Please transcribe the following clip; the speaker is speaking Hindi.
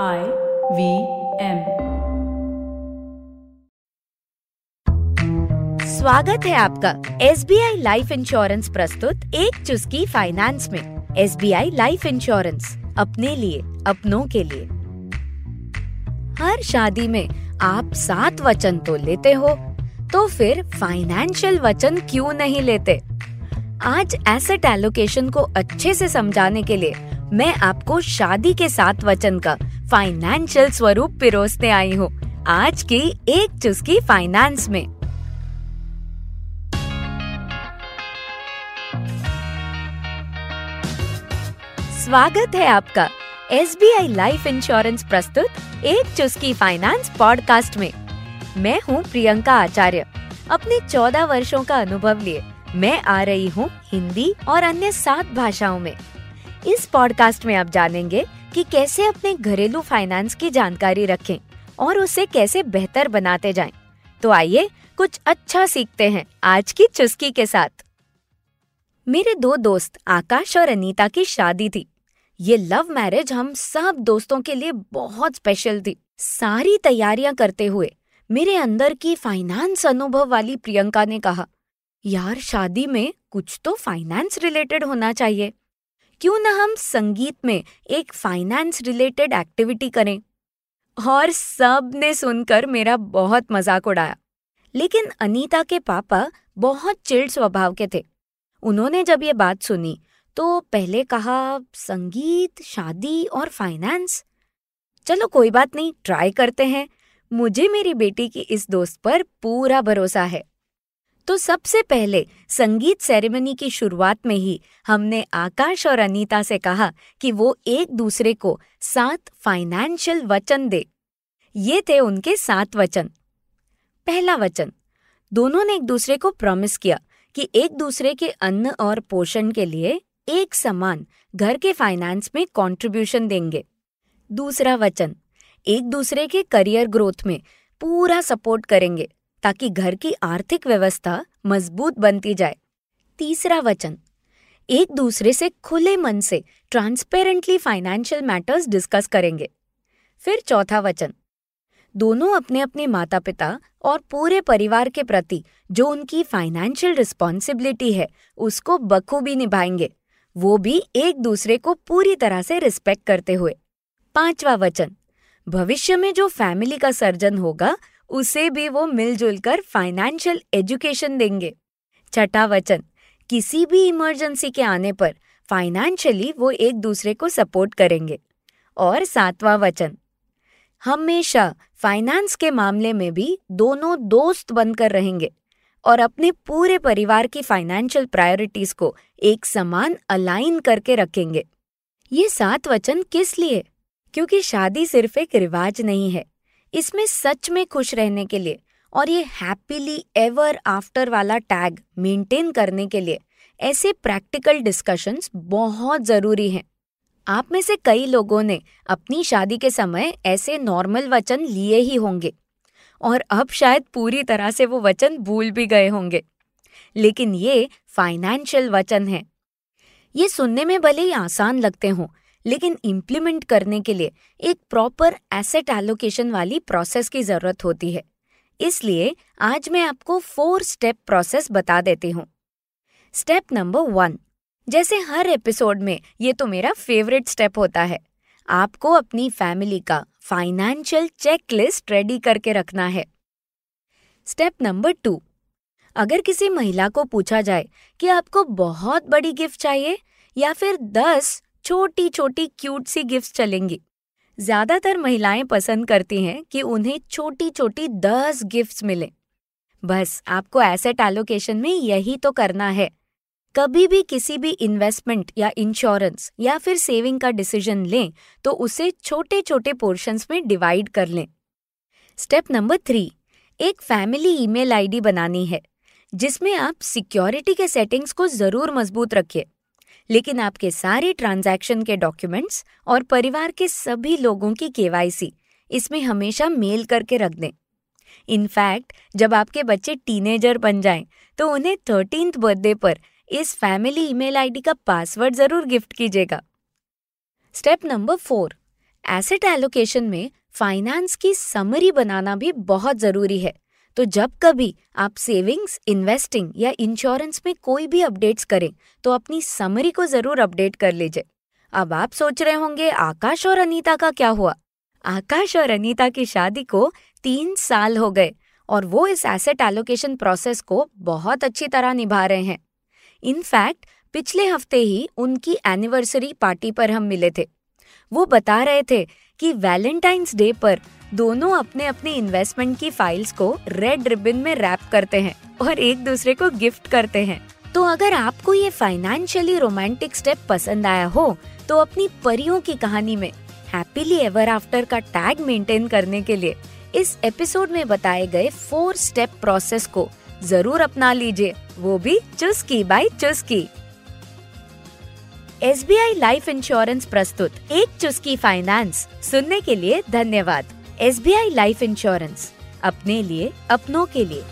I V M. स्वागत है आपका S B I life insurance प्रस्तुत एक चुस्की फाइनेंस में। S B I life insurance अपने लिए, अपनों के लिए। हर शादी में आप सात वचन तो लेते हो तो फिर फाइनेंशियल वचन क्यों नहीं लेते? आज एसेट एलोकेशन को अच्छे से समझाने के लिए मैं आपको शादी के साथ वचन का फाइनेंशियल स्वरूप पिरोसने आई हूँ। आज की एक चुस्की फाइनेंस में। स्वागत है आपका S B I life insurance प्रस्तुत एक चुस्की फाइनेंस पॉडकास्ट में। मैं हूँ प्रियंका आचार्य। अपने चौदह वर्षों का अनुभव लिए मैं आ रही हूँ हिंदी और अन्य सात भाषाओं में। इस पॉडकास्ट में आप जानेंगे कि कैसे अपने घरेलू फाइनेंस की जानकारी रखें और उसे कैसे बेहतर बनाते जाएँ। तो आइए कुछ अच्छा सीखते हैं आज की चुस्की के साथ। मेरे दो दोस्त, आकाश और अनीता की शादी थी। ये लव मैरिज हम सब दोस्तों के लिए बहुत स्पेशल थी। सारी तैयारियाँ करते हुए मेरे अंदर की फाइनेंस अनुभव वाली प्रियंका ने कहा, यार, शादी में कुछ तो फाइनेंस रिलेटेड होना चाहिए। क्यों ना हम संगीत में एक फाइनेंस रिलेटेड एक्टिविटी करें। और सबने सुनकर मेरा बहुत मज़ाक उड़ाया। लेकिन अनीता के पापा बहुत चिल्ड स्वभाव के थे। उन्होंने जब ये बात सुनी तो पहले कहा, संगीत, शादी और फाइनेंस चलो कोई बात नहीं ट्राई करते हैं। मुझे मेरी बेटी की इस दोस्त पर पूरा भरोसा है। तो सबसे पहले संगीत सेरेमनी की शुरुआत में ही हमने आकाश और अनीता से कहा कि वो एक दूसरे को सात फाइनेंशियल वचन दे। ये थे उनके सात वचन। पहला वचन, दोनों ने एक दूसरे को प्रॉमिस किया कि एक दूसरे के अन्न और पोषण के लिए एक समान घर के फाइनेंस में कंट्रीब्यूशन देंगे। दूसरा वचन, एक दूसरे के करियर ग्रोथ में पूरा सपोर्ट करेंगे। ताकि घर की आर्थिक व्यवस्था मज़बूत बनती जाए। तीसरा वचन, एक दूसरे से खुले मन से ट्रांसपेरेंटली फाइनेंशियल मैटर्स डिस्कस करेंगे। फिर चौथा वचन, दोनों अपने अपने माता पिता और पूरे परिवार के प्रति जो उनकी फाइनेंशियल रिस्पॉन्सिबिलिटी है, उसको बखूबी निभाएँगे। वो भी एक दूसरे को पूरी तरह से रिस्पेक्ट करते हुए। पांचवा वचन, भविष्य में जो फैमिली का सर्जन होगा उसे भी वो मिलजुल कर फाइनेंशियल एजुकेशन देंगे। छठा वचन किसी भी इमरजेंसी के आने पर फाइनेंशियली वो एक दूसरे को सपोर्ट करेंगे। और सातवां वचन, हमेशा फाइनेंस के मामले में भी दोनों दोस्त बनकर रहेंगे और अपने पूरे परिवार की फाइनेंशियल प्रायोरिटीज को एक समान अलाइन करके रखेंगे। ये सात वचन किस लिए? क्योंकि शादी सिर्फ़ एक रिवाज नहीं है। इसमें सच में खुश रहने के लिए और ये हैप्पीली एवर आफ्टर वाला टैग मेंटेन करने के लिए ऐसे प्रैक्टिकल डिस्कशंस बहुत ज़रूरी हैं। आप में से कई लोगों ने अपनी शादी के समय ऐसे नॉर्मल वचन लिए ही होंगे और अब शायद पूरी तरह से वो वचन भूल भी गए होंगे। लेकिन ये फाइनेंशियल वचन है। ये सुनने में भले ही आसान लगते हों लेकिन इम्प्लीमेंट करने के लिए एक प्रॉपर एसेट एलोकेशन वाली प्रोसेस की ज़रूरत होती है। इसलिए आज मैं आपको फोर स्टेप प्रोसेस बता देती हूँ। स्टेप नंबर वन जैसे हर एपिसोड में ये तो मेरा फेवरेट स्टेप होता है, आपको अपनी फैमिली का फाइनेंशियल चेकलिस्ट रेडी करके रखना है। स्टेप नंबर टू अगर किसी महिला को पूछा जाए कि आपको बहुत बड़ी गिफ्ट चाहिए या फिर दस छोटी छोटी क्यूट सी गिफ्ट चलेंगी। ज़्यादातर महिलाएँ पसंद करती हैं कि उन्हें छोटी छोटी दस गिफ्ट्स मिले। बस, आपको एसेट एलोकेशन में यही तो करना है। कभी भी किसी भी इन्वेस्टमेंट या इंश्योरेंस या फिर सेविंग का डिसीज़न लें तो उसे छोटे छोटे पोर्शंस में डिवाइड कर लें। स्टेप नंबर थ्री एक फैमिली ईमेल आईडी बनानी है, जिसमें आप सिक्योरिटी के सेटिंग्स को ज़रूर मज़बूत रखिए। लेकिन आपके सारे ट्रांजैक्शन के डॉक्यूमेंट्स और परिवार के सभी लोगों की केवाईसी इसमें हमेशा मेल करके रख दें। इनफैक्ट जब आपके बच्चे टीनेजर बन जाएँ तो उन्हें थर्टींथ बर्थडे पर इस फैमिली ईमेल आईडी का पासवर्ड ज़रूर गिफ्ट कीजिएगा। Step number four asset allocation में फाइनेंस की समरी बनाना भी बहुत ज़रूरी है। तो जब कभी आप सेविंग्स, इन्वेस्टिंग या इंश्योरेंस में कोई भी अपडेट्स करें तो अपनी समरी को ज़रूर अपडेट कर लीजिए। अब आप सोच रहे होंगे, आकाश और अनीता का क्या हुआ? आकाश और अनीता की शादी को तीन साल हो गए और वो इस एसेट एलोकेशन प्रोसेस को बहुत अच्छी तरह निभा रहे हैं। इनफैक्ट पिछले हफ़्ते ही उनकी एनिवर्सरी पार्टी पर हम मिले थे। वो बता रहे थे कि वैलेंटाइंस डे पर दोनों अपने अपने इन्वेस्टमेंट की फाइल्स को रेड रिबन में रैप करते हैं और एक दूसरे को गिफ्ट करते हैं। तो अगर आपको ये फाइनेंशियली रोमांटिक स्टेप पसंद आया हो तो अपनी परियों की कहानी में हैप्पीली एवर आफ्टर का टैग मेंटेन करने के लिए इस एपिसोड में बताए गए फोर स्टेप प्रोसेस को ज़रूर अपना लीजिए। वो भी चुस्की बाय चुस्की। S B I life insurance प्रस्तुत एक चुस्की फाइनेंस सुनने के लिए धन्यवाद। S B I life insurance अपने लिए अपनों के लिए।